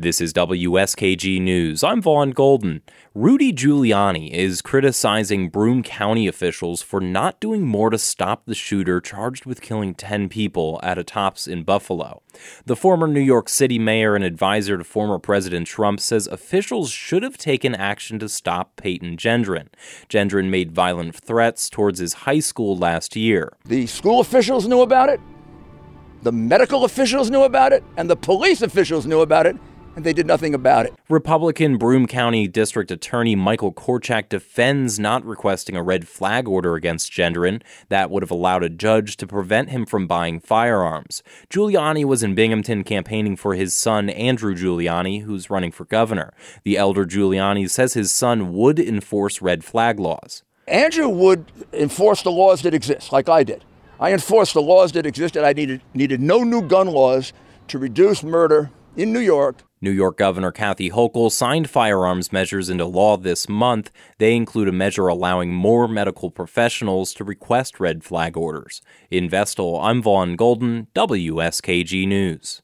This is WSKG News. I'm Vaughn Golden. Rudy Giuliani is criticizing Broome County officials for not doing more to stop the shooter charged with killing 10 people at a Tops in Buffalo. The former New York City mayor and advisor to former President Trump says officials should have taken action to stop Payton Gendron. Gendron made violent threats towards his high school last year. The school officials knew about it, the medical officials knew about it, and the police officials knew about it and they did nothing about it. Republican Broome County District Attorney Michael Korchak defends not requesting a red flag order against Gendron that would have allowed a judge to prevent him from buying firearms. Giuliani was in Binghamton campaigning for his son Andrew Giuliani, who's running for governor. The elder Giuliani says his son would enforce red flag laws. Andrew would enforce the laws that exist, like I did. I enforced the laws that existed. I needed needed no new gun laws to reduce murder in New York. New York Governor Kathy Hochul signed firearms measures into law this month. They include a measure allowing more medical professionals to request red flag orders. In Vestal, I'm Vaughn Golden, WSKG News.